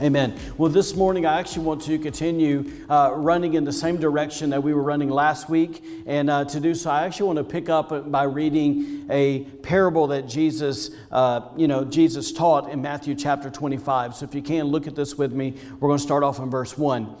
Amen. Well, this morning I actually want to continue uh, running in the same direction that we were running last week. And uh, to do so, I actually want to pick up by reading a parable that Jesus, uh, you know, Jesus taught in Matthew chapter 25. So if you can look at this with me, we're going to start off in verse 1.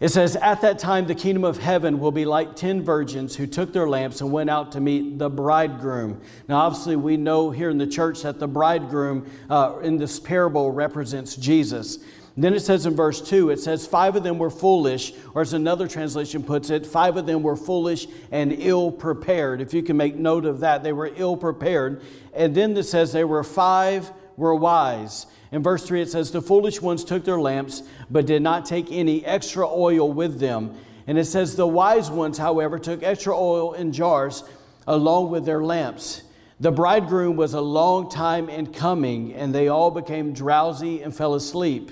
It says, At that time, the kingdom of heaven will be like ten virgins who took their lamps and went out to meet the bridegroom. Now, obviously, we know here in the church that the bridegroom uh, in this parable represents Jesus. Then it says in verse 2, it says, Five of them were foolish, or as another translation puts it, five of them were foolish and ill prepared. If you can make note of that, they were ill prepared. And then it says, There were five were wise. In verse 3, it says, The foolish ones took their lamps, but did not take any extra oil with them. And it says, The wise ones, however, took extra oil in jars along with their lamps. The bridegroom was a long time in coming, and they all became drowsy and fell asleep.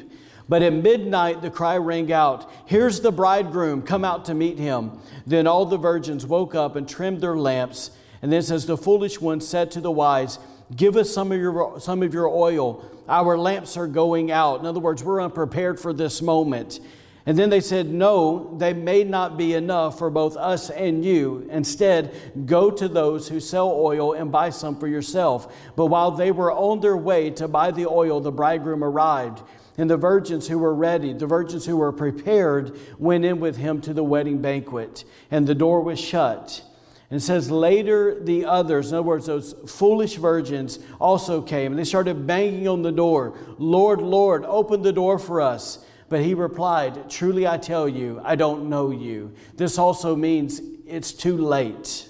But at midnight the cry rang out, Here's the bridegroom, come out to meet him. Then all the virgins woke up and trimmed their lamps. And then says, The foolish ones said to the wise, Give us some of your, some of your oil. Our lamps are going out. In other words, we're unprepared for this moment. And then they said, No, they may not be enough for both us and you. Instead, go to those who sell oil and buy some for yourself. But while they were on their way to buy the oil, the bridegroom arrived. And the virgins who were ready, the virgins who were prepared, went in with him to the wedding banquet. And the door was shut. And it says, later the others, in other words, those foolish virgins also came and they started banging on the door. Lord, Lord, open the door for us. But he replied, Truly I tell you, I don't know you. This also means it's too late.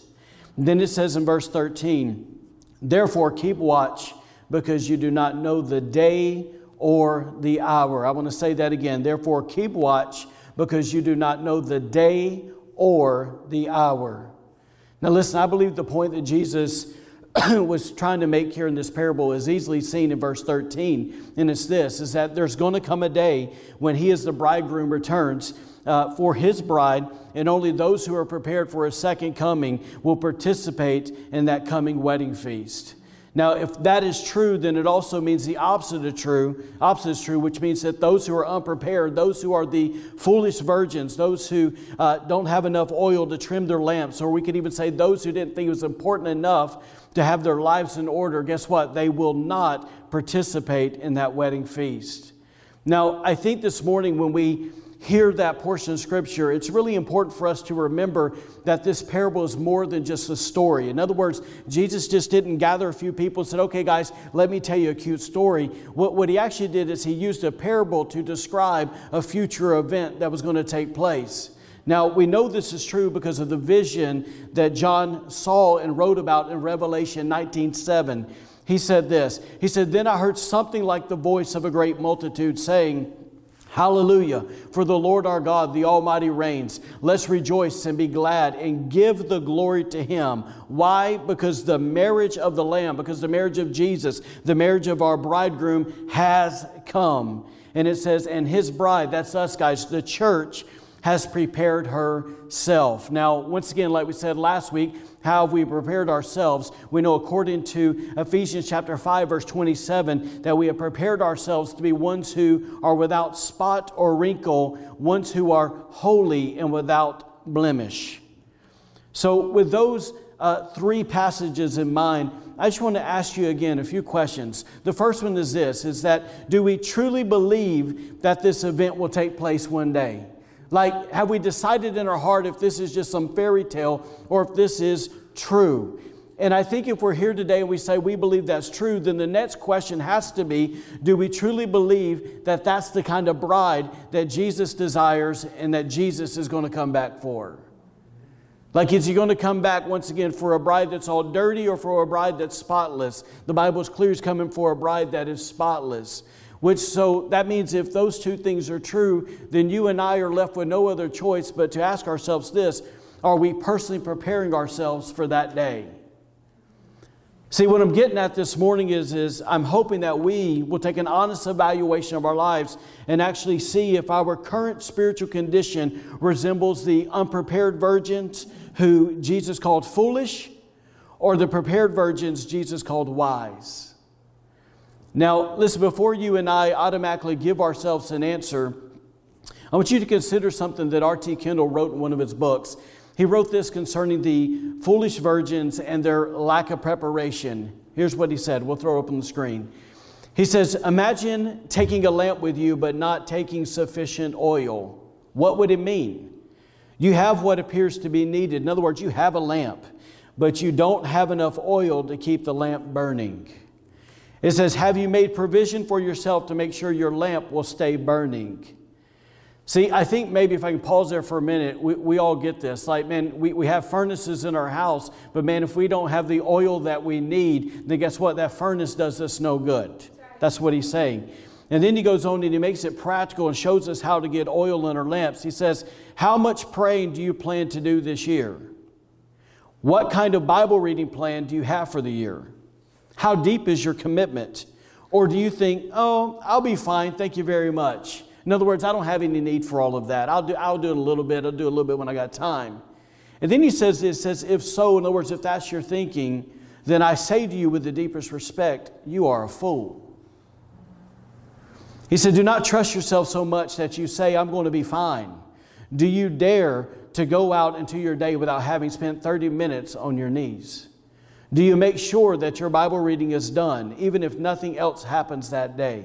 Then it says in verse 13, Therefore keep watch, because you do not know the day or the hour. I want to say that again. Therefore keep watch, because you do not know the day or the hour. Now, listen, I believe the point that Jesus was trying to make here in this parable is easily seen in verse 13. And it's this is that there's going to come a day when he, as the bridegroom, returns uh, for his bride, and only those who are prepared for his second coming will participate in that coming wedding feast. Now, if that is true, then it also means the opposite of true. Opposite is true, which means that those who are unprepared, those who are the foolish virgins, those who uh, don't have enough oil to trim their lamps, or we could even say those who didn't think it was important enough to have their lives in order, guess what? They will not participate in that wedding feast. Now, I think this morning when we hear that portion of Scripture, it's really important for us to remember that this parable is more than just a story. In other words, Jesus just didn't gather a few people and said, okay, guys, let me tell you a cute story. What, what he actually did is he used a parable to describe a future event that was going to take place. Now, we know this is true because of the vision that John saw and wrote about in Revelation 19:7. He said this. He said, Then I heard something like the voice of a great multitude saying, Hallelujah. For the Lord our God, the Almighty reigns. Let's rejoice and be glad and give the glory to Him. Why? Because the marriage of the Lamb, because the marriage of Jesus, the marriage of our bridegroom has come. And it says, and His bride, that's us guys, the church, has prepared herself. Now, once again, like we said last week, how have we prepared ourselves? We know according to Ephesians chapter 5 verse 27 that we have prepared ourselves to be ones who are without spot or wrinkle, ones who are holy and without blemish. So with those uh, three passages in mind, I just want to ask you again a few questions. The first one is this is that do we truly believe that this event will take place one day? Like, have we decided in our heart if this is just some fairy tale or if this is true? And I think if we're here today and we say we believe that's true, then the next question has to be do we truly believe that that's the kind of bride that Jesus desires and that Jesus is going to come back for? Like, is he going to come back once again for a bride that's all dirty or for a bride that's spotless? The Bible is clear he's coming for a bride that is spotless. Which, so that means if those two things are true, then you and I are left with no other choice but to ask ourselves this Are we personally preparing ourselves for that day? See, what I'm getting at this morning is, is I'm hoping that we will take an honest evaluation of our lives and actually see if our current spiritual condition resembles the unprepared virgins who Jesus called foolish or the prepared virgins Jesus called wise. Now, listen, before you and I automatically give ourselves an answer, I want you to consider something that R.T. Kendall wrote in one of his books. He wrote this concerning the foolish virgins and their lack of preparation. Here's what he said. We'll throw on the screen. He says, Imagine taking a lamp with you, but not taking sufficient oil. What would it mean? You have what appears to be needed. In other words, you have a lamp, but you don't have enough oil to keep the lamp burning. It says, Have you made provision for yourself to make sure your lamp will stay burning? See, I think maybe if I can pause there for a minute, we, we all get this. Like, man, we, we have furnaces in our house, but man, if we don't have the oil that we need, then guess what? That furnace does us no good. That's what he's saying. And then he goes on and he makes it practical and shows us how to get oil in our lamps. He says, How much praying do you plan to do this year? What kind of Bible reading plan do you have for the year? How deep is your commitment? Or do you think, Oh, I'll be fine, thank you very much? In other words, I don't have any need for all of that. I'll do, I'll do it a little bit. I'll do a little bit when I got time. And then he says this, says, if so, in other words, if that's your thinking, then I say to you with the deepest respect, you are a fool. He said, Do not trust yourself so much that you say, I'm going to be fine. Do you dare to go out into your day without having spent 30 minutes on your knees? Do you make sure that your Bible reading is done, even if nothing else happens that day?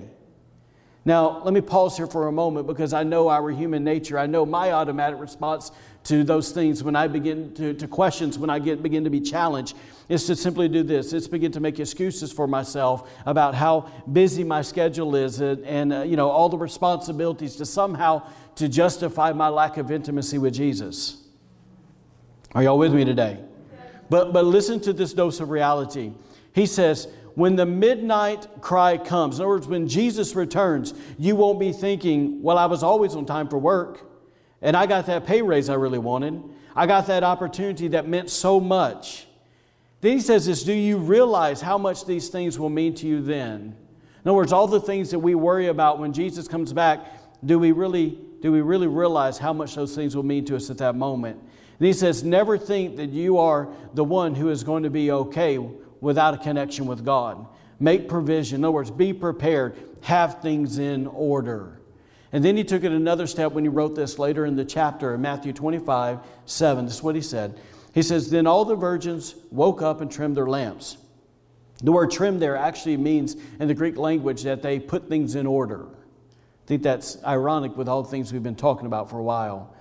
Now, let me pause here for a moment because I know our human nature. I know my automatic response to those things when I begin to, to questions, when I get, begin to be challenged, is to simply do this. It's begin to make excuses for myself about how busy my schedule is and, and uh, you know, all the responsibilities to somehow to justify my lack of intimacy with Jesus. Are y'all with me today? But, but listen to this dose of reality. He says, when the midnight cry comes, in other words, when Jesus returns, you won't be thinking, well, I was always on time for work, and I got that pay raise I really wanted. I got that opportunity that meant so much. Then he says this Do you realize how much these things will mean to you then? In other words, all the things that we worry about when Jesus comes back, do we really, do we really realize how much those things will mean to us at that moment? And he says, Never think that you are the one who is going to be okay without a connection with God. Make provision. In other words, be prepared. Have things in order. And then he took it another step when he wrote this later in the chapter in Matthew 25, 7. This is what he said. He says, Then all the virgins woke up and trimmed their lamps. The word trim there actually means in the Greek language that they put things in order. I think that's ironic with all the things we've been talking about for a while.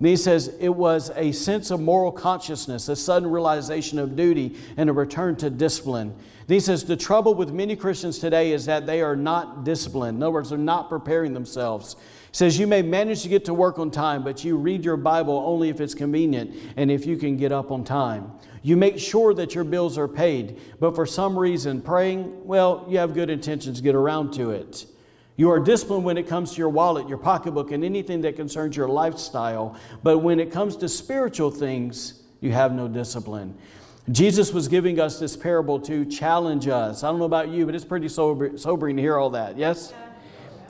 And he says it was a sense of moral consciousness, a sudden realization of duty, and a return to discipline. And he says the trouble with many Christians today is that they are not disciplined. In other words, they're not preparing themselves. He says you may manage to get to work on time, but you read your Bible only if it's convenient and if you can get up on time. You make sure that your bills are paid, but for some reason, praying, well, you have good intentions, get around to it. You are disciplined when it comes to your wallet, your pocketbook, and anything that concerns your lifestyle. But when it comes to spiritual things, you have no discipline. Jesus was giving us this parable to challenge us. I don't know about you, but it's pretty sober, sobering to hear all that. Yes?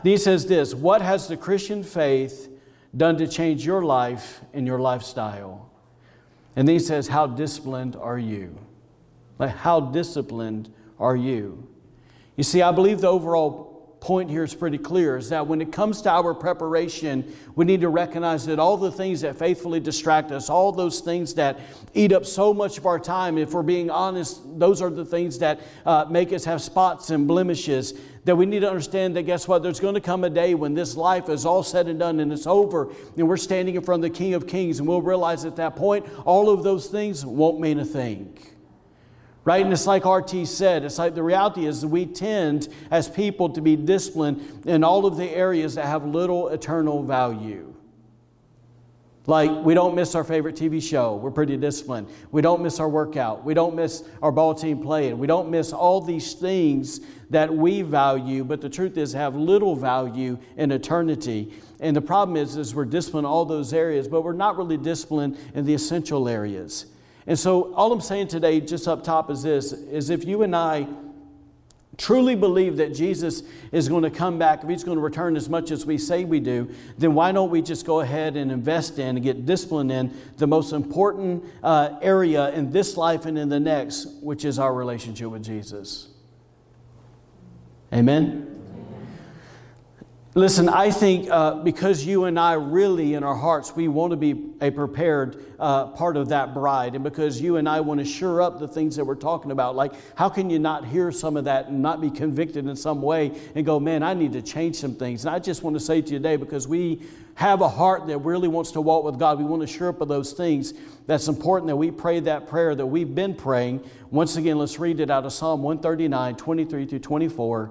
He says this What has the Christian faith done to change your life and your lifestyle? And then he says, How disciplined are you? Like, how disciplined are you? You see, I believe the overall point here is pretty clear is that when it comes to our preparation, we need to recognize that all the things that faithfully distract us, all those things that eat up so much of our time, if we're being honest, those are the things that uh, make us have spots and blemishes. That we need to understand that guess what? There's going to come a day when this life is all said and done and it's over, and we're standing in front of the King of Kings, and we'll realize at that point all of those things won't mean a thing. Right? And it's like RT said, it's like the reality is that we tend as people to be disciplined in all of the areas that have little eternal value. Like, we don't miss our favorite TV show. We're pretty disciplined. We don't miss our workout. We don't miss our ball team playing. We don't miss all these things that we value, but the truth is have little value in eternity. And the problem is, is we're disciplined in all those areas, but we're not really disciplined in the essential areas. And so all I'm saying today, just up top, is this, is if you and I truly believe that Jesus is going to come back, if He's going to return as much as we say we do, then why don't we just go ahead and invest in and get disciplined in the most important uh, area in this life and in the next, which is our relationship with Jesus? Amen? Listen, I think uh, because you and I really, in our hearts, we want to be a prepared uh, part of that bride, and because you and I want to sure up the things that we're talking about, like how can you not hear some of that and not be convicted in some way and go, man, I need to change some things? And I just want to say to you today, because we have a heart that really wants to walk with God, we want to sure up of those things. That's important that we pray that prayer that we've been praying. Once again, let's read it out of Psalm 139, 23 through 24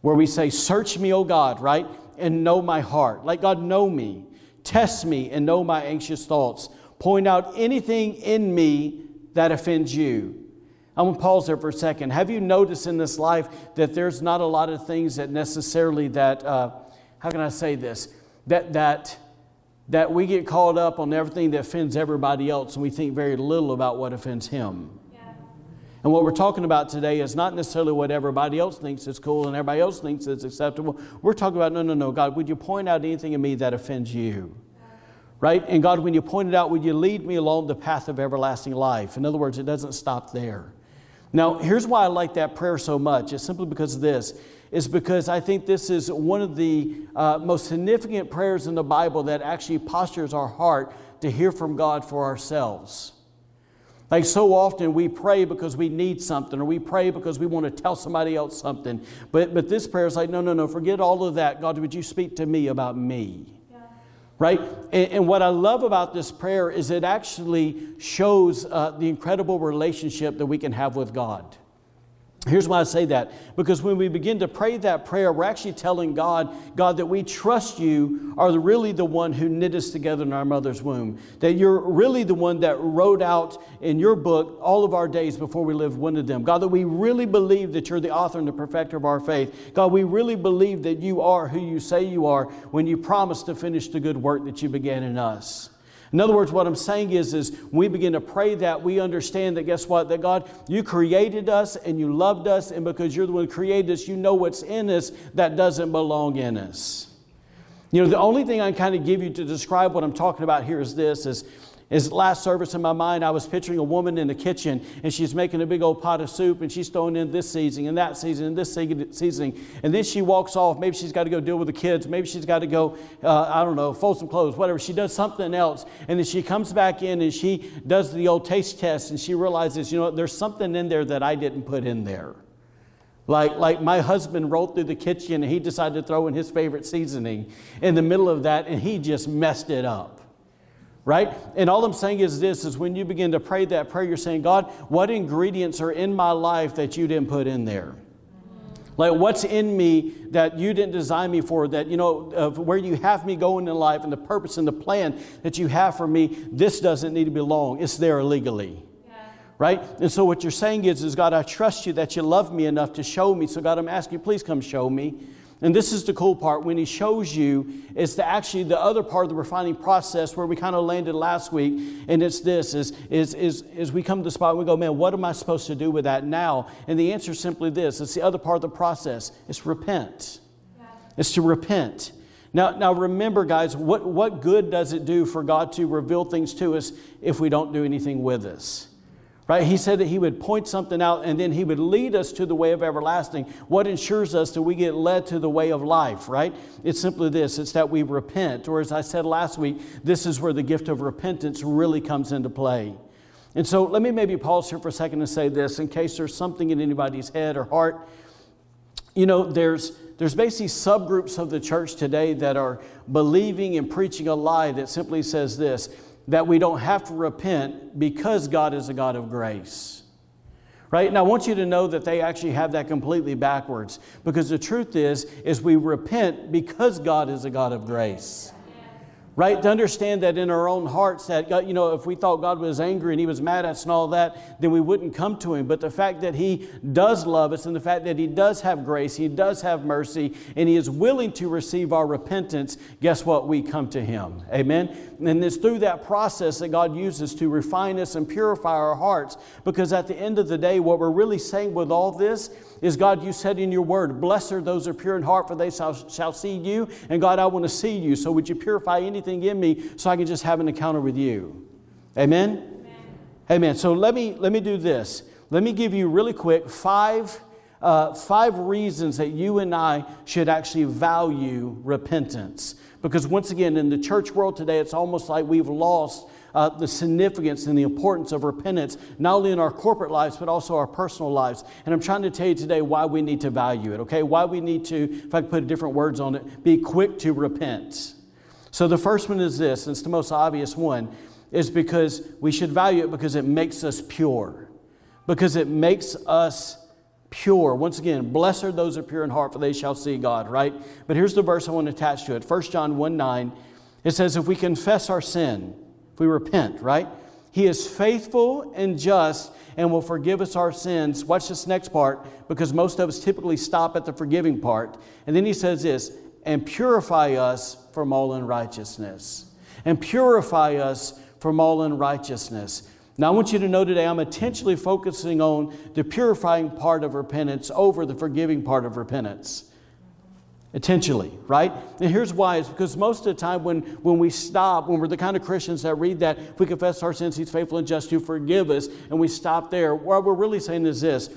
where we say, Search me, O God, right? And know my heart. Let God know me. Test me and know my anxious thoughts. Point out anything in me that offends you. I'm going to pause there for a second. Have you noticed in this life that there's not a lot of things that necessarily that, uh, how can I say this? That, that, that we get caught up on everything that offends everybody else and we think very little about what offends him. And what we're talking about today is not necessarily what everybody else thinks is cool and everybody else thinks is acceptable. We're talking about, no, no, no, God, would you point out anything in me that offends you? Right? And God, when you point it out, would you lead me along the path of everlasting life? In other words, it doesn't stop there. Now, here's why I like that prayer so much. It's simply because of this. It's because I think this is one of the uh, most significant prayers in the Bible that actually postures our heart to hear from God for ourselves. Like so often we pray because we need something or we pray because we want to tell somebody else something. But, but this prayer is like, no, no, no, forget all of that. God, would you speak to me about me? Yeah. Right? And, and, what I love about this prayer is it actually shows uh, the incredible relationship that we can have with God. Here's why I say that. Because when we begin to pray that prayer, we're actually telling God, God, that we trust you are really the one who knit us together in our mother's womb. That you're really the one that wrote out in your book all of our days before we lived one of them. God, that we really believe that you're the author and the perfecter of our faith. God, we really believe that you are who you say you are when you promise to finish the good work that you began in us. In other words, what I'm saying is, is we begin to pray that we understand that guess what? That God, you created us and you loved us, and because you're the one who created us, you know what's in us that doesn't belong in us. You know, the only thing I can kind of give you to describe what I'm talking about here is this is is last service in my mind, I was picturing a woman in the kitchen and she's making a big old pot of soup and she's throwing in this seasoning and that seasoning and this seasoning. And then she walks off. Maybe she's got to go deal with the kids. Maybe she's got to go, uh, I don't know, fold some clothes, whatever. She does something else. And then she comes back in and she does the old taste test and she realizes, you know, there's something in there that I didn't put in there. Like, like my husband rolled through the kitchen and he decided to throw in his favorite seasoning in the middle of that and he just messed it up right? And all I'm saying is this is when you begin to pray that prayer, you're saying, God, what ingredients are in my life that you didn't put in there? Like, what's in me that you didn't design me for, that, you know, of where you have me going in life and the purpose and the plan that you have for me, this doesn't need to belong. It's there illegally. Yeah. Right? And so, what you're saying is, is, God, I trust you that you love me enough to show me. So, God, I'm asking you, please come show me. And this is the cool part when he shows you, it's the, actually the other part of the refining process where we kind of landed last week. And it's this is, is, is, is we come to the spot and we go, man, what am I supposed to do with that now? And the answer is simply this it's the other part of the process it's repent. Yeah. It's to repent. Now, now remember, guys, what, what good does it do for God to reveal things to us if we don't do anything with us? Right? He said that he would point something out and then he would lead us to the way of everlasting. What ensures us that we get led to the way of life, right? It's simply this it's that we repent. Or as I said last week, this is where the gift of repentance really comes into play. And so let me maybe pause here for a second and say this in case there's something in anybody's head or heart. You know, there's there's basically subgroups of the church today that are believing and preaching a lie that simply says this that we don't have to repent because God is a God of grace. Right? And I want you to know that they actually have that completely backwards because the truth is is we repent because God is a God of grace. Right? To understand that in our own hearts, that, God, you know, if we thought God was angry and He was mad at us and all that, then we wouldn't come to Him. But the fact that He does love us and the fact that He does have grace, He does have mercy, and He is willing to receive our repentance, guess what? We come to Him. Amen? And it's through that process that God uses to refine us and purify our hearts. Because at the end of the day, what we're really saying with all this is God, you said in your word, Blessed are those who are pure in heart, for they shall, shall see you. And God, I want to see you. So would you purify anything in me so I can just have an encounter with you? Amen? Amen. Amen. So let me, let me do this. Let me give you really quick five, uh, five reasons that you and I should actually value repentance. Because once again, in the church world today, it's almost like we've lost uh, the significance and the importance of repentance, not only in our corporate lives, but also our personal lives. And I'm trying to tell you today why we need to value it, okay? Why we need to, if I could put different words on it, be quick to repent. So the first one is this, and it's the most obvious one, is because we should value it because it makes us pure. Because it makes us pure. Once again, blessed are those who are pure in heart, for they shall see God, right? But here's the verse I want to attach to it 1 John 1 9. It says, If we confess our sin, if we repent, right? He is faithful and just and will forgive us our sins. Watch this next part because most of us typically stop at the forgiving part. And then he says this and purify us from all unrighteousness. And purify us from all unrighteousness. Now, I want you to know today I'm intentionally focusing on the purifying part of repentance over the forgiving part of repentance intentionally, right? And here's why it's because most of the time when, when we stop, when we're the kind of Christians that read that, if we confess our sins, He's faithful and just to forgive us, and we stop there, what we're really saying is this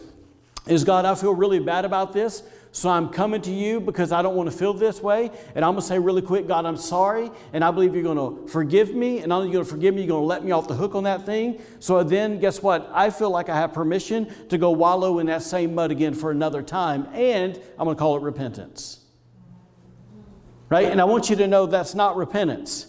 is God, I feel really bad about this. So I'm coming to you because I don't want to feel this way. And I'm going to say really quick, God, I'm sorry. And I believe you're going to forgive me. And not only you going to forgive me, you're going to let me off the hook on that thing. So then, guess what? I feel like I have permission to go wallow in that same mud again for another time. And I'm going to call it repentance right? And I want you to know that's not repentance.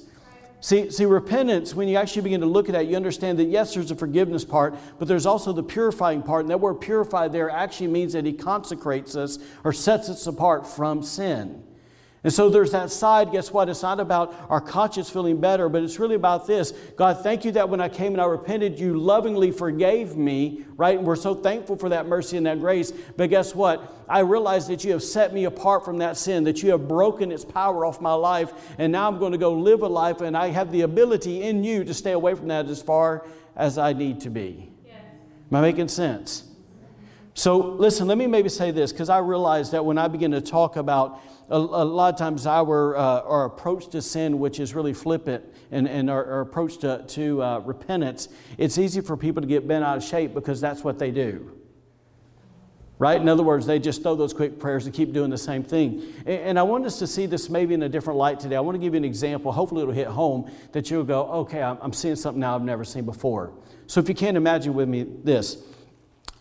See, see, repentance, when you actually begin to look at that, you understand that yes, there's a forgiveness part, but there's also the purifying part. And that word purified there actually means that He consecrates us or sets us apart from sin. And so there's that side, guess what? It's not about our conscience feeling better, but it's really about this. God, thank you that when I came and I repented, you lovingly forgave me, right? And we're so thankful for that mercy and that grace. But guess what? I realize that you have set me apart from that sin, that you have broken its power off my life, and now I'm going to go live a life, and I have the ability in you to stay away from that as far as I need to be. Yes. Am I making sense? So, listen, let me maybe say this because I realize that when I begin to talk about a, a lot of times our, uh, our approach to sin, which is really flippant, and, and our, our approach to, to uh, repentance, it's easy for people to get bent out of shape because that's what they do. Right? In other words, they just throw those quick prayers and keep doing the same thing. And, and I want us to see this maybe in a different light today. I want to give you an example. Hopefully, it'll hit home that you'll go, okay, I'm, I'm seeing something now I've never seen before. So, if you can't imagine with me this,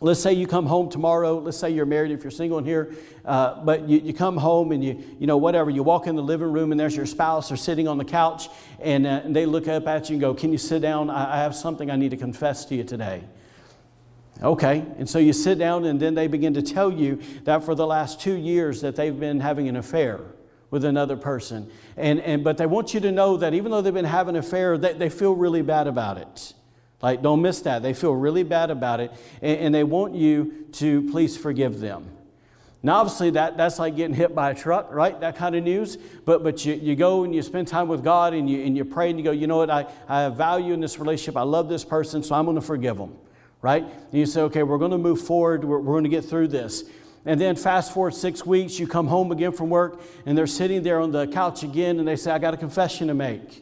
Let's say you come home tomorrow. Let's say you're married if you're single in here. Uh, but you, you come home and you, you know, whatever, you walk in the living room and there's your spouse or sitting on the couch and, uh, and they look up at you and go, Can you sit down? I, I have something I need to confess to you today. Okay, and so you sit down and then they begin to tell you that for the last two years that they've been having an affair with another person. And, and, but they want you to know that even though they've been having an affair, they, they feel really bad about it. Like, don't miss that. They feel really bad about it, and, and they want you to please forgive them. Now, obviously, that, that's like getting hit by a truck, right? That kind of news. But, but you, you go and you spend time with God and you, and you pray and you go, you know what? I, I have value in this relationship. I love this person, so I'm going to forgive them, right? And you say, okay, we're going to move forward. We're, we're going to get through this. And then fast forward six weeks, you come home again from work and they're sitting there on the couch again and they say, I got a confession to make.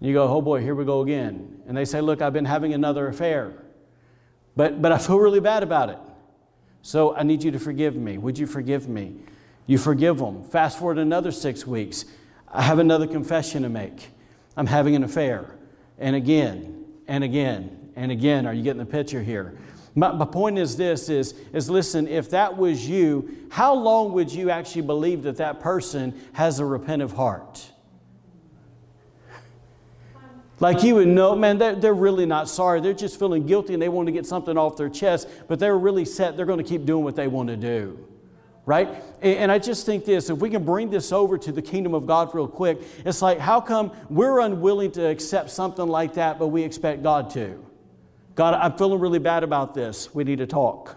You go, oh boy, here we go again. And they say, look, I've been having another affair, but, but I feel really bad about it. So I need you to forgive me. Would you forgive me? You forgive them. Fast forward another six weeks. I have another confession to make. I'm having an affair. And again, and again, and again. Are you getting the picture here? My, my point is this is, is listen, if that was you, how long would you actually believe that that person has a repentant heart? Like you would know, man, they're, they're really not sorry. They're just feeling guilty and they want to get something off their chest, but they're really set. They're going to keep doing what they want to do. right? And I just think this if we can bring this over to the kingdom of God real quick, it's like, how come we're unwilling to accept something like that, but we expect God to? God, I'm feeling really bad about this. We need to talk.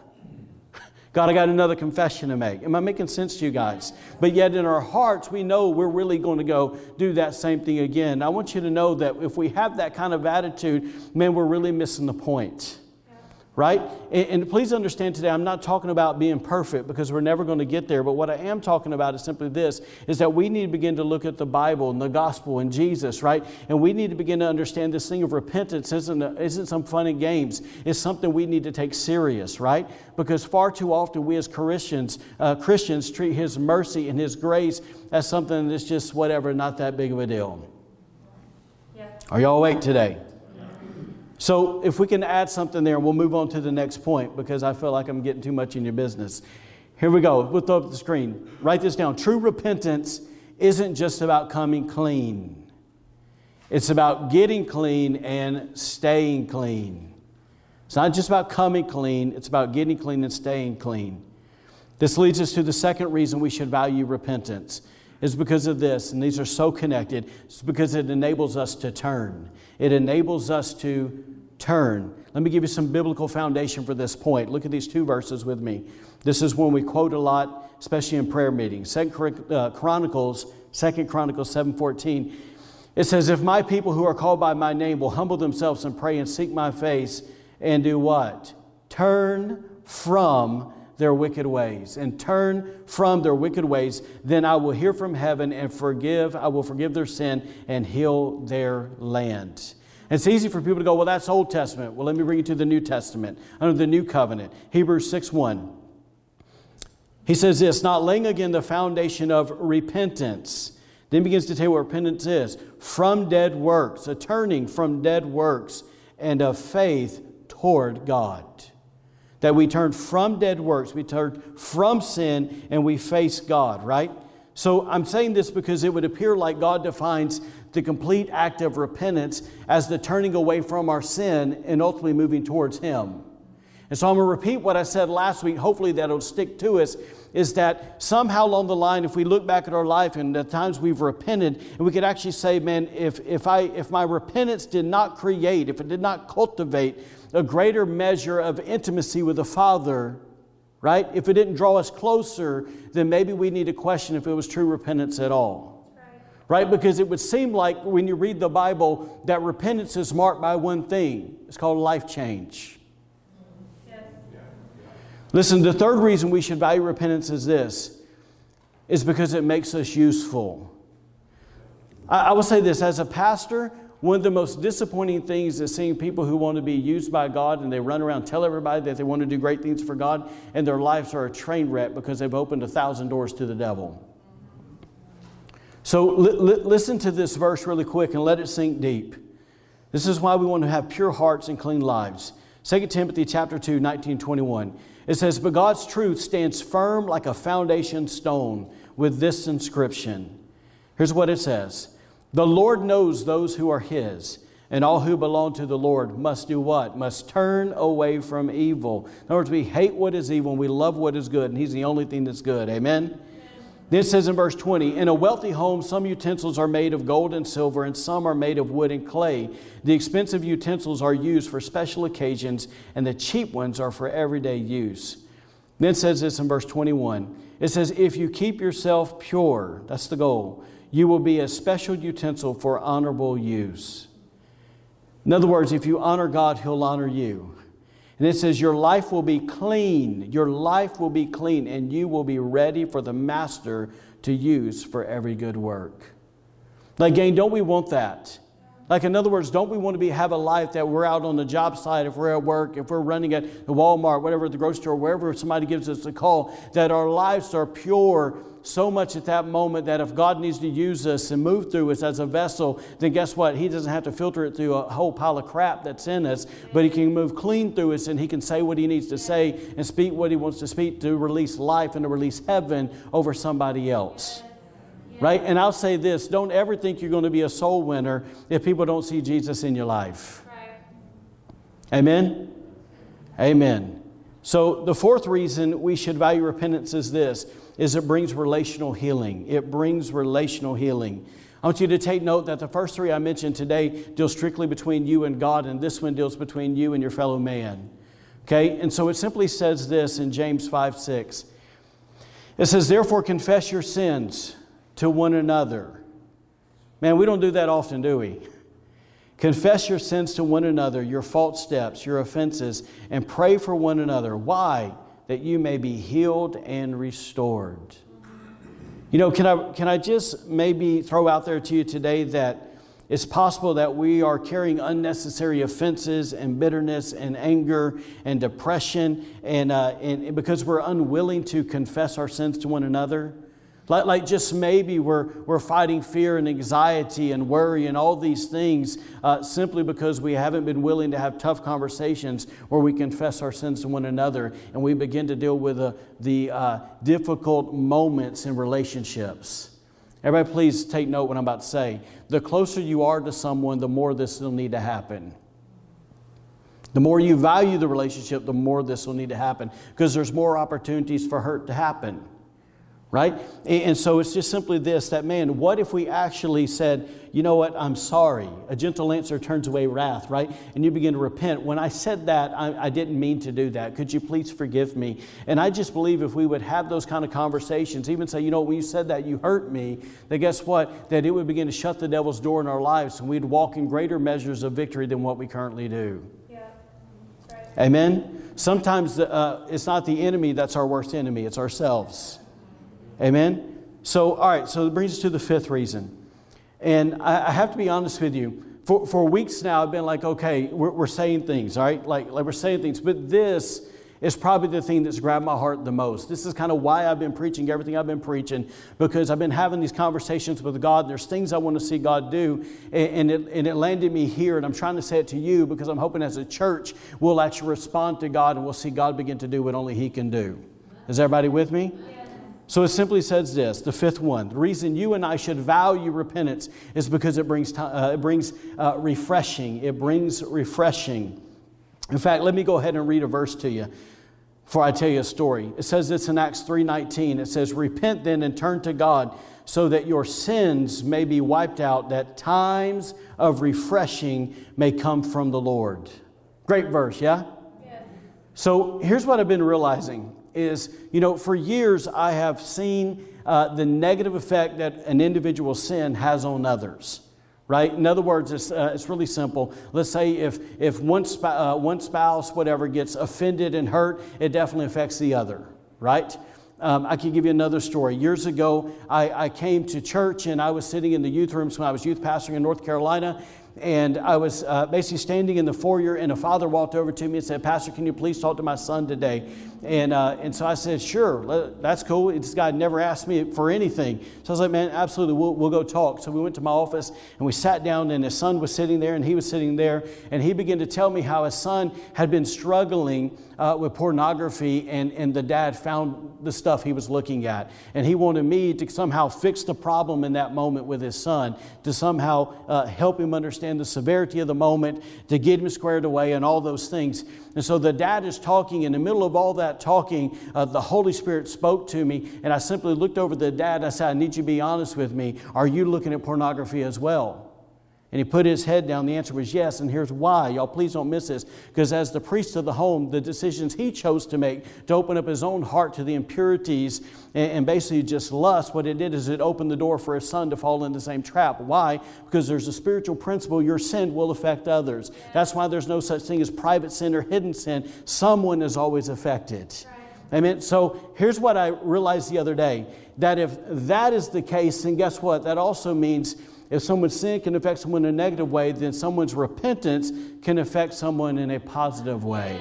God, I got another confession to make. Am I making sense to you guys? But yet in our hearts, we know we're really going to go do that same thing again. I want you to know that if we have that kind of attitude, man, we're really missing the point right? And, and, please understand today, I'm not talking about being perfect because we're never going to get there. But what I am talking about is simply this is that we need to begin to look at the Bible and the gospel and Jesus, right? And we need to begin to understand this thing of repentance isn't, a, isn't some fun and games. It's something we need to take serious, right? Because far too often we as Christians, uh, Christians treat His mercy and His grace as something that's just whatever, not that big of a deal. Yeah. Are y'all awake today? So, if we can add something there, we'll move on to the next point because I feel like I'm getting too much in your business. Here we go. We'll throw up the screen. Write this down. True repentance isn't just about coming clean, it's about getting clean and staying clean. It's not just about coming clean, it's about getting clean and staying clean. This leads us to the second reason we should value repentance is because of this, and these are so connected. It's because it enables us to turn. It enables us to turn. Let me give you some biblical foundation for this point. Look at these two verses with me. This is one we quote a lot, especially in prayer meetings. Second uh, Chronicles, Second Chronicles 7:14. It says, "If my people who are called by my name will humble themselves and pray and seek my face and do what? Turn from their wicked ways and turn from their wicked ways, then I will hear from heaven and forgive, I will forgive their sin and heal their land. It's easy for people to go, well, that's Old Testament. Well, let me bring you to the New Testament, under the New Covenant. Hebrews 6 1. He says this, not laying again the foundation of repentance. Then begins to tell you what repentance is from dead works, a turning from dead works, and of faith toward God. That we turn from dead works, we turn from sin, and we face God, right? So I'm saying this because it would appear like God defines the complete act of repentance as the turning away from our sin and ultimately moving towards Him. And so I'm going to repeat what I said last week. Hopefully that'll stick to us. Is that somehow along the line, if we look back at our life and the times we've repented, and we could actually say, man, if, if, I, if my repentance did not create, if it did not cultivate a greater measure of intimacy with the Father, right? If it didn't draw us closer, then maybe we need to question if it was true repentance at all. Right? Because it would seem like when you read the Bible that repentance is marked by one thing. It's called life change. Listen, the third reason we should value repentance is this is because it makes us useful. I, I will say this as a pastor, one of the most disappointing things is seeing people who want to be used by God and they run around tell everybody that they want to do great things for God and their lives are a train wreck because they've opened a thousand doors to the devil. So li- li- listen to this verse really quick and let it sink deep. This is why we want to have pure hearts and clean lives. 2 Timothy chapter 2, 19, 21. It says, But God's truth stands firm like a foundation stone with this inscription. Here's what it says the Lord knows those who are His, and all who belong to the Lord must do what? Must turn away from evil. In other words, we hate what is evil and we love what is good, and He's the only thing that's good. Amen? Then says in verse 20, In a wealthy home, some utensils are made of gold and silver, and some are made of wood and clay. The expensive utensils are used for special occasions, and the cheap ones are for everyday use. Then says this in verse 21. It says, If you keep yourself pure, that's the goal you will be a special utensil for honorable use. In other words, if you honor God, He'll honor you. And it says, Your life will be clean. Your life will be clean, and you will be ready for the Master to use for every good work. Like, again, don't we want that? Like, in other words, don't we want to be, have a life that we're out on the job site, if we're at work, if we're running at the Walmart, whatever, the grocery store, wherever somebody gives us a call, that our lives are pure so much at that moment that if God needs to use us and move through us as a vessel, then guess what? He doesn't have to filter it through a whole pile of crap that's in us, but He can move clean through us and He can say what He needs to say and speak what He wants to speak to release life and to release heaven over somebody else. Right? And I'll say this don't ever think you're going to be a soul winner if people don't see Jesus in your life. Amen? Amen. So the fourth reason we should value repentance is this is it brings relational healing. It brings relational healing. I want you to take note that the first three I mentioned today deal strictly between you and God, and this one deals between you and your fellow man. Okay? And so it simply says this in James 5 6. It says, Therefore, confess your sins to one another. Man, we don't do that often, do we? Confess your sins to one another, your false steps, your offenses, and pray for one another. Why? That you may be healed and restored. You know, can I, can I just maybe throw out there to you today that it's possible that we are carrying unnecessary offenses and bitterness and anger and depression, and, uh, and because we're unwilling to confess our sins to one another. Like, like just maybe we're, we're fighting fear and anxiety and worry and all these things uh, simply because we haven't been willing to have tough conversations where we confess our sins to one another and we begin to deal with the, the uh, difficult moments in relationships. Everybody, please take note what I'm about to say. The closer you are to someone, the more this will need to happen. The more you value the relationship, the more this will need to happen because there's more opportunities for hurt to happen right? And so it's just simply this that man, what if we actually said, you know what, I'm sorry. A gentle answer turns away wrath, right? And you begin to repent. When I said that, I, I, didn't mean to do that. Could you please forgive me? And I just believe if we would have those kind of conversations, even say, you know, when you said that, you hurt me, that guess what? That it would begin to shut the devil's door in our lives and we'd walk in greater measures of victory than what we currently do. Yeah. Right. Amen? Sometimes uh, it's not the enemy that's our worst enemy, it's ourselves. Amen? So, all right, so it brings us to the fifth reason. And I, I have to be honest with you. For, for weeks now, I've been like, okay, we're, we're saying things, all right? Like, like we're saying things. But this is probably the thing that's grabbed my heart the most. This is kind of why I've been preaching everything I've been preaching, because I've been having these conversations with God, there's things I want to see God do, and, and, it, and it landed me here, and I'm trying to say it to you because I'm hoping as a church we'll actually respond to God and we'll see God begin to do what only He can do. Is everybody with me? So it simply says this the fifth one. The reason you and I should value repentance is because it brings, uh, it brings uh, refreshing. It brings refreshing. In fact, let me go ahead and read a verse to you before I tell you a story. It says this in Acts 3:19. It says, "Repent then and turn to God, so that your sins may be wiped out, that times of refreshing may come from the Lord." Great verse, yeah? yeah. So here's what I've been realizing is, you know, for years I have seen uh, the negative effect that an individual sin has on others. Right? In other words, it's, uh, it's really simple. Let's say if, if one, sp- uh, one spouse, whatever, gets offended and hurt, it definitely affects the other, right? Um, I can give you another story. Years ago, I, I, came to church and I was sitting in the youth rooms when I was youth pastoring in North Carolina, and I was uh, basically standing in the foyer, and a father walked over to me and said, Pastor, can you please talk to my son today? And, uh, and so I said, Sure, that's cool. This guy never asked me for anything. So I was like, Man, absolutely, we'll, we'll go talk. So we went to my office and we sat down, and his son was sitting there, and he was sitting there, and he began to tell me how his son had been struggling uh, with pornography, and, and the dad found the stuff he was looking at. And he wanted me to somehow fix the problem in that moment with his son, to somehow uh, help him understand the severity of the moment, to get him squared away, and all those things. And so the dad is talking. In the middle of all that talking, uh, the Holy Spirit spoke to me, and I simply looked over the dad. I said, I need you to be honest with me. Are you looking at pornography as well? And he put his head down. The answer was yes, and here's why. Y'all, please don't miss this. Because as the priest of the home, the decisions he chose to make to open up his own heart to the impurities and, and basically just lust, what it did is it opened the door for his son to fall in the same trap. Why? Because there's a spiritual principle your sin will affect others. That's why there's no such thing as private sin or hidden sin. Someone is always affected. Amen. So here's what I realized the other day that if that is the case, then guess what? That also means if someone's sin can affect someone in a negative way, then someone's repentance can affect someone in a positive way.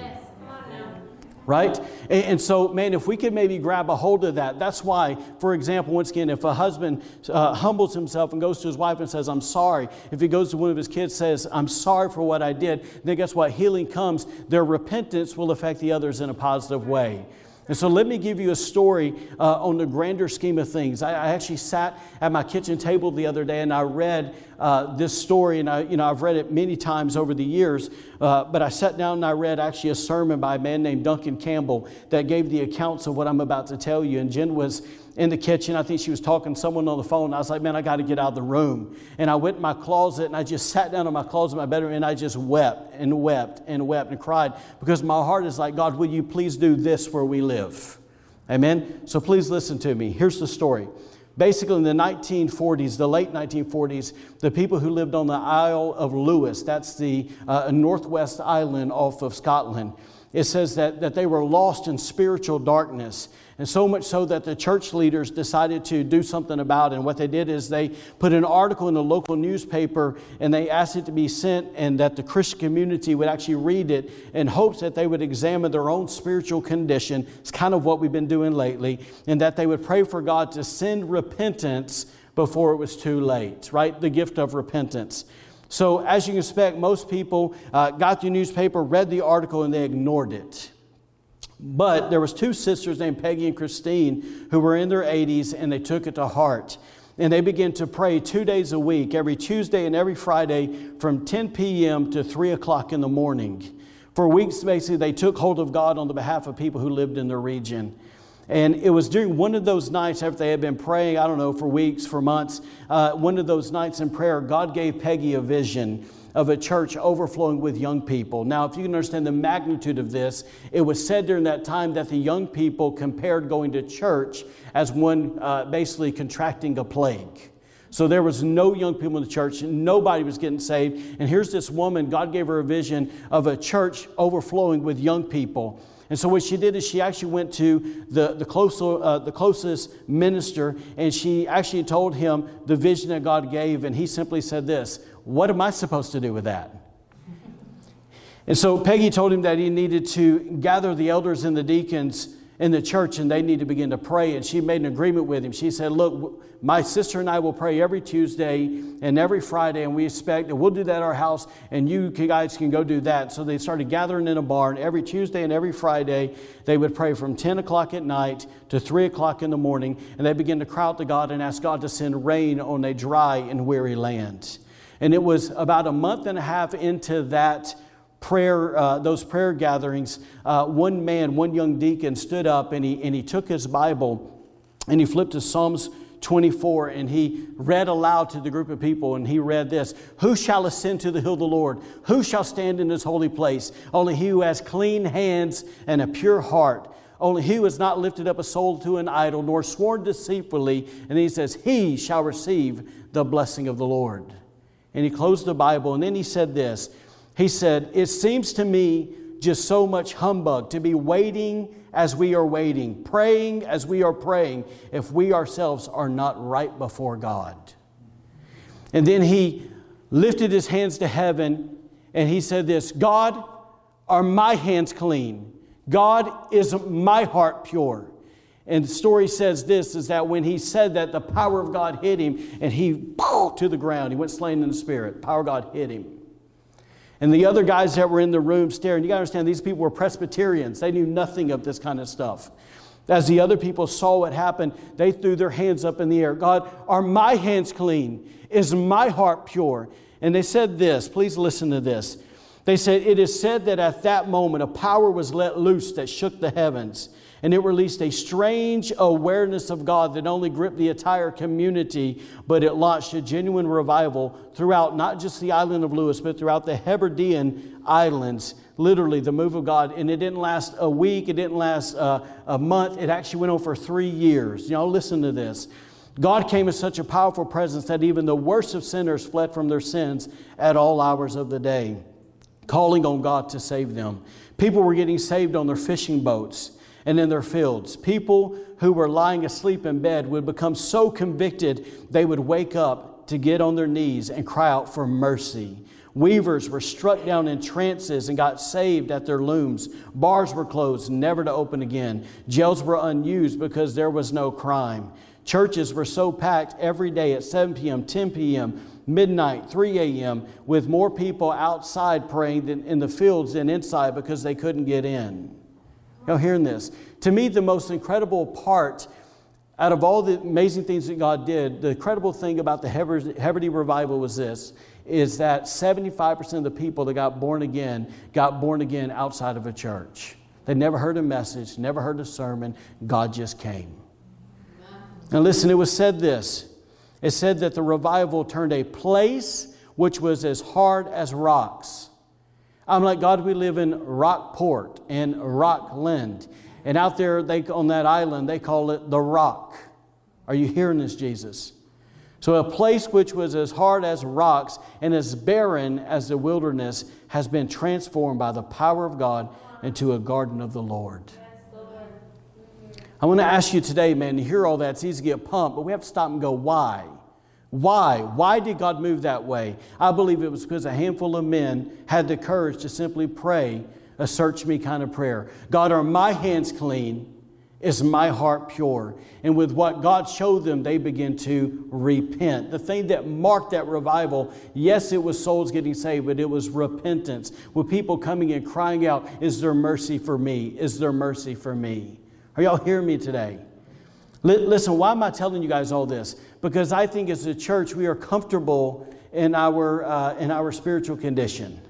Right? And, and, so, man, if we could maybe grab a hold of that, that's why, for example, once again, if a husband uh, humbles himself and goes to his wife and says, I'm sorry, if he goes to one of his kids says, I'm sorry for what I did, then guess what? Healing comes. Their repentance will affect the others in a positive way. And so let me give you a story uh, on the grander scheme of things. I, I, actually sat at my kitchen table the other day and I read uh, this story, and I, you know, I've read it many times over the years. Uh, but I sat down and I read actually a sermon by a man named Duncan Campbell that gave the accounts of what I'm about to tell you. And Jen was in the kitchen. I think she was talking to someone on the phone. I was like, man, I got to get out of the room. And I went in my closet and I just sat down in my closet in my bedroom and I just wept and wept and wept and cried because my heart is like, God, will you please do this where we live? Amen. So please listen to me. Here's the story. Basically, in the 1940s, the late 1940s, the people who lived on the Isle of Lewis, that's the uh, northwest island off of Scotland, it says that, that they were lost in spiritual darkness. And so much so that the church leaders decided to do something about it. And what they did is they put an article in the local newspaper and they asked it to be sent and that the Christian community would actually read it in hopes that they would examine their own spiritual condition. It's kind of what we've been doing lately. And that they would pray for God to send repentance before it was too late, right? The gift of repentance. So, as you can expect, most people uh, got the newspaper, read the article, and they ignored it. But there was two sisters named Peggy and Christine who were in their 80s and they took it to heart. And they began to pray two days a week, every Tuesday and every Friday from 10 p.m. to 3 o'clock in the morning. For weeks, basically, they took hold of God on the behalf of people who lived in their region. And it was during one of those nights after they had been praying, I don't know, for weeks, for months, uh, one of those nights in prayer, God gave Peggy a vision of a church overflowing with young people. Now, if you can understand the magnitude of this, it was said during that time that the young people compared going to church as one uh, basically contracting a plague. So there was no young people in the church, nobody was getting saved. And here's this woman, God gave her a vision of a church overflowing with young people. And so what she did is she actually went to the, the, closer, uh, the closest minister and she actually told him the vision that God gave. And he simply said this What am I supposed to do with that? And so Peggy told him that he needed to gather the elders and the deacons in the church and they need to begin to pray. And she made an agreement with him. She said, Look, my sister and I will pray every Tuesday and every Friday, and we expect that we'll do that at our house, and you guys can go do that. So they started gathering in a barn every Tuesday and every Friday. They would pray from 10 o'clock at night to 3 o'clock in the morning, and they began to cry out to God and ask God to send rain on a dry and weary land. And it was about a month and a half into that prayer, uh, those prayer gatherings, uh, one man, one young deacon stood up and he, and he took his Bible and he flipped to Psalms 24 and he read aloud to the group of people and he read this Who shall ascend to the hill of the Lord? Who shall stand in his holy place? Only he who has clean hands and a pure heart. Only he who has not lifted up a soul to an idol nor sworn deceitfully. And he says, He shall receive the blessing of the Lord. And he closed the Bible and then he said this he said, It seems to me just so much humbug to be waiting as we are waiting, praying as we are praying, if we ourselves are not right before God. And then he lifted his hands to heaven and he said, This God, are my hands clean? God, is my heart pure? And the story says this is that when he said that, the power of God hit him and he to the ground. He went slain in the spirit. Power of God hit him. And the other guys that were in the room staring, you got to understand, these people were Presbyterians. They knew nothing of this kind of stuff. As the other people saw what happened, they threw their hands up in the air. God, are my hands clean? Is my heart pure? And they said this, please listen to this. They said, It is said that at that moment a power was let loose that shook the heavens and it released a strange awareness of God that only gripped the entire community, but it launched a genuine revival throughout not just the island of Lewis, but throughout the Hebridean Islands. Literally, the move of God. And it didn't last a week, it didn't last uh, a month, it actually went on for three years. You know, listen to this. God came as such a powerful presence that even the worst of sinners fled from their sins at all hours of the day, calling on God to save them. People were getting saved on their fishing boats and in their fields. People who were lying asleep in bed would become so convicted they would wake up to get on their knees and cry out for mercy. Weavers were struck down in trances and got saved at their looms. Bars were closed, never to open again. Jails were unused because there was no crime. Churches were so packed every day at 7 p.m., 10 p.m., midnight, 3 a.m., with more people outside praying than in the fields than inside because they couldn't get in. Y'all hearing this? To me, the most incredible part out of all the amazing things that God did, the incredible thing about the Hebrides revival was this is that 75% of the people that got born again got born again outside of a church. They never heard a message, never heard a sermon. God just came. Now, listen, it was said this it said that the revival turned a place which was as hard as rocks. I'm like, God, we live in Rockport and Rockland. And out there they, on that island, they call it the rock. Are you hearing this, Jesus? So, a place which was as hard as rocks and as barren as the wilderness has been transformed by the power of God into a garden of the Lord. I want to ask you today, man, to hear all that, it's easy to get pumped, but we have to stop and go, why? Why? Why did God move that way? I believe it was because a handful of men had the courage to simply pray a search me kind of prayer. God, are my hands clean? Is my heart pure? And with what God showed them, they begin to repent. The thing that marked that revival, yes, it was souls getting saved, but it was repentance. With people coming and crying out, Is there mercy for me? Is there mercy for me? Are y'all hearing me today? Listen, why am I telling you guys all this? Because I think as a church, we are comfortable in our, uh, in our spiritual condition.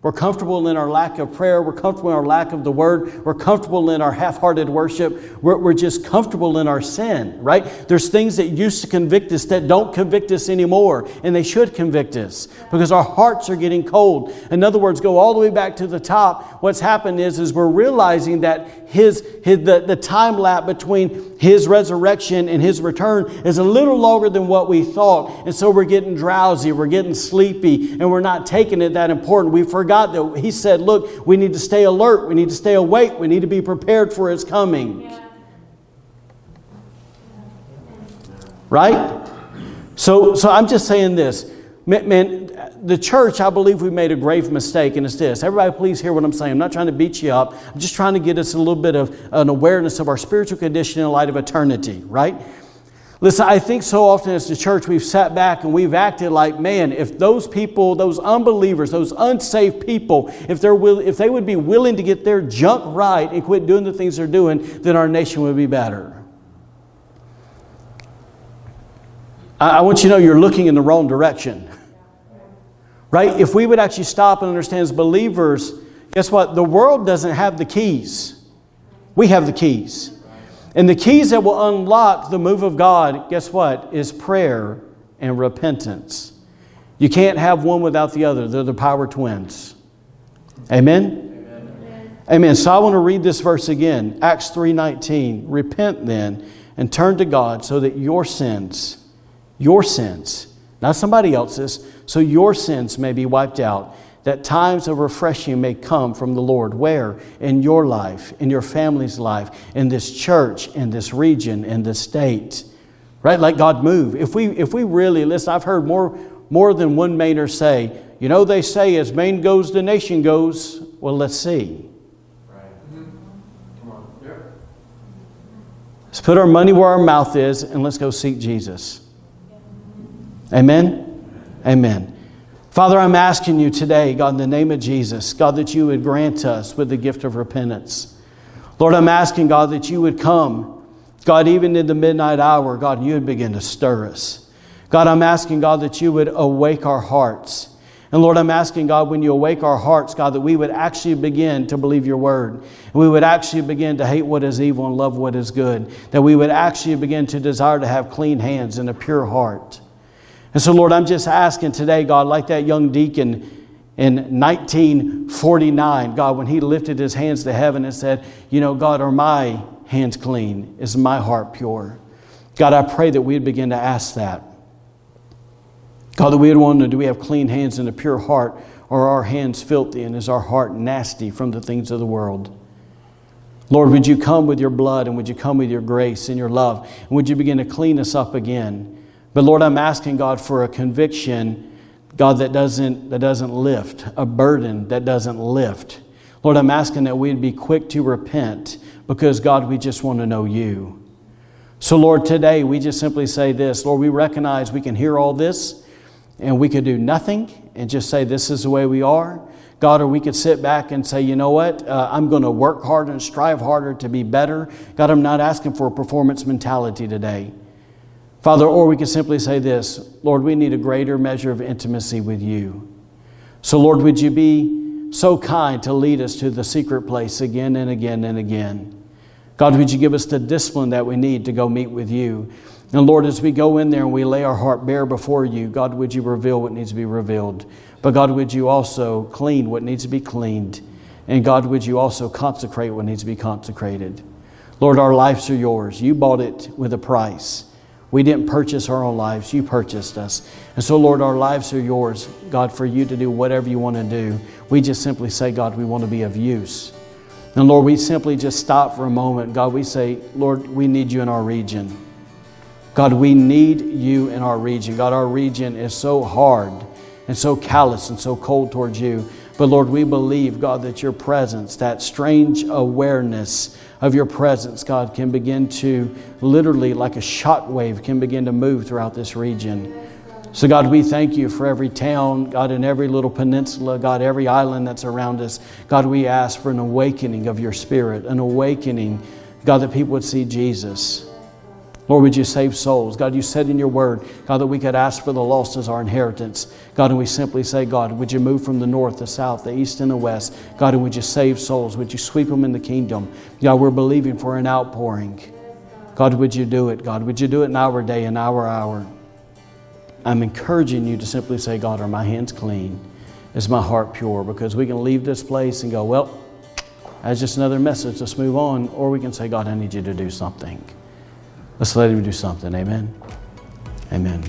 We're comfortable in our lack of prayer. We're comfortable in our lack of the word. We're comfortable in our half hearted worship. We're, we're, just comfortable in our sin, right? There's things that used to convict us that don't convict us anymore, and they should convict us because our hearts are getting cold. In other words, go all the way back to the top. What's happened is, is we're realizing that his, his, the, the time lap between his resurrection and his return is a little longer than what we thought. And so we're getting drowsy, we're getting sleepy, and we're not taking it that important. We forgot that He said, look, we need to stay alert, we need to stay awake, we need to be prepared for His coming. Yeah. Right? So, so I'm just saying this. Man, the church, I believe we made a grave mistake, and it's this. Everybody, please hear what I'm saying. I'm not trying to beat you up. I'm just trying to get us a little bit of an awareness of our spiritual condition in light of eternity, right? Listen, I think so often as the church we've sat back and we've acted like, man, if those people, those unbelievers, those unsaved people, if, they're will, if they would be willing to get their junk right and quit doing the things they're doing, then our nation would be better. I, I want you to know you're looking in the wrong direction. Right? If we would actually stop and understand as believers, guess what? The world doesn't have the keys. We have the keys. And the keys that will unlock the move of God, guess what? Is prayer and repentance. You can't have one without the other. They're the power twins. Amen? Amen. So I want to read this verse again. Acts 3:19. Repent then and turn to God so that your sins, your sins, not somebody else's, so your sins may be wiped out that times of refreshing may come from the Lord. Where? In your life, in your family's life, in this church, in this region, in this state. Right? Let God move. If we if we really listen, I've heard more more than one Mainer say, you know, they say as Maine goes, the nation goes. Well, let's see. Right. Come on. Let's put our money where our mouth is and let's go seek Jesus. Amen? Amen. Father, I'm asking you today, God, in the name of Jesus, God, that you would grant us with the gift of repentance. Lord, I'm asking, God, that you would come, God, even in the midnight hour, God, you would begin to stir us. God, I'm asking, God, that you would awake our hearts. And Lord, I'm asking, God, when you awake our hearts, God, that we would actually begin to believe your word. And we would actually begin to hate what is evil and love what is good. That we would actually begin to desire to have clean hands and a pure heart. And so, Lord, I'm just asking today, God, like that young deacon in 1949, God, when he lifted his hands to heaven and said, You know, God, are my hands clean? Is my heart pure? God, I pray that we'd begin to ask that. God, that we would wonder, do we have clean hands and a pure heart, or are our hands filthy and is our heart nasty from the things of the world? Lord, would you come with your blood and would you come with your grace and your love? And would you begin to clean us up again? But Lord, I'm asking God for a conviction, God, that doesn't, that doesn't lift, a burden that doesn't lift. Lord, I'm asking that we'd be quick to repent because, God, we just want to know you. So, Lord, today we just simply say this Lord, we recognize we can hear all this and we could do nothing and just say, This is the way we are. God, or we could sit back and say, you know what, uh, I'm going to work harder and strive harder to be better. God, I'm not asking for a performance mentality today. Father, or we could simply say this Lord, we need a greater measure of intimacy with you. So, Lord, would you be so kind to lead us to the secret place again and again and again? God, would you give us the discipline that we need to go meet with you? And Lord, as we go in there and we lay our heart bare before you, God, would you reveal what needs to be revealed? But God, would you also clean what needs to be cleaned? And God, would you also consecrate what needs to be consecrated? Lord, our lives are yours. You bought it with a price. We didn't purchase our own lives, you purchased us. And so, Lord, our lives are yours, God, for you to do whatever you want to do. We just simply say, God, we want to be of use. And Lord, we simply just stop for a moment. God, we say, Lord, we need you in our region. God, we need you in our region. God, our region is so hard and so callous and so cold towards you. But Lord, we believe, God, that your presence, that strange awareness of your presence, God, can begin to literally, like a shock wave, can begin to move throughout this region. So, God, we thank you for every town, God, in every little peninsula, God, every island that's around us. God, we ask for an awakening of your spirit, an awakening, God, that people would see Jesus. Lord, would you save souls? God, you said in your word, God, that we could ask for the lost as our inheritance. God, and we simply say, God, would you move from the north, the south, the east, and the west? God, and would you save souls? Would you sweep them in the kingdom? God, we're believing for an outpouring. God, would you do it? God, would you do it in our day, in our hour? I'm encouraging you to simply say, God, are my hands clean? Is my heart pure? Because we can leave this place and go, well, that's just another message. Let's move on. Or we can say, God, I need you to do something. Let's let Him do something. Amen. Amen.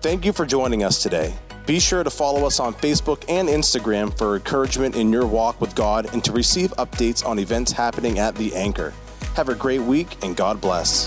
Thank you for joining us today. Be sure to follow us on Facebook and Instagram for encouragement in your walk with God and to receive updates on events happening at The Anchor. Have a great week and God bless.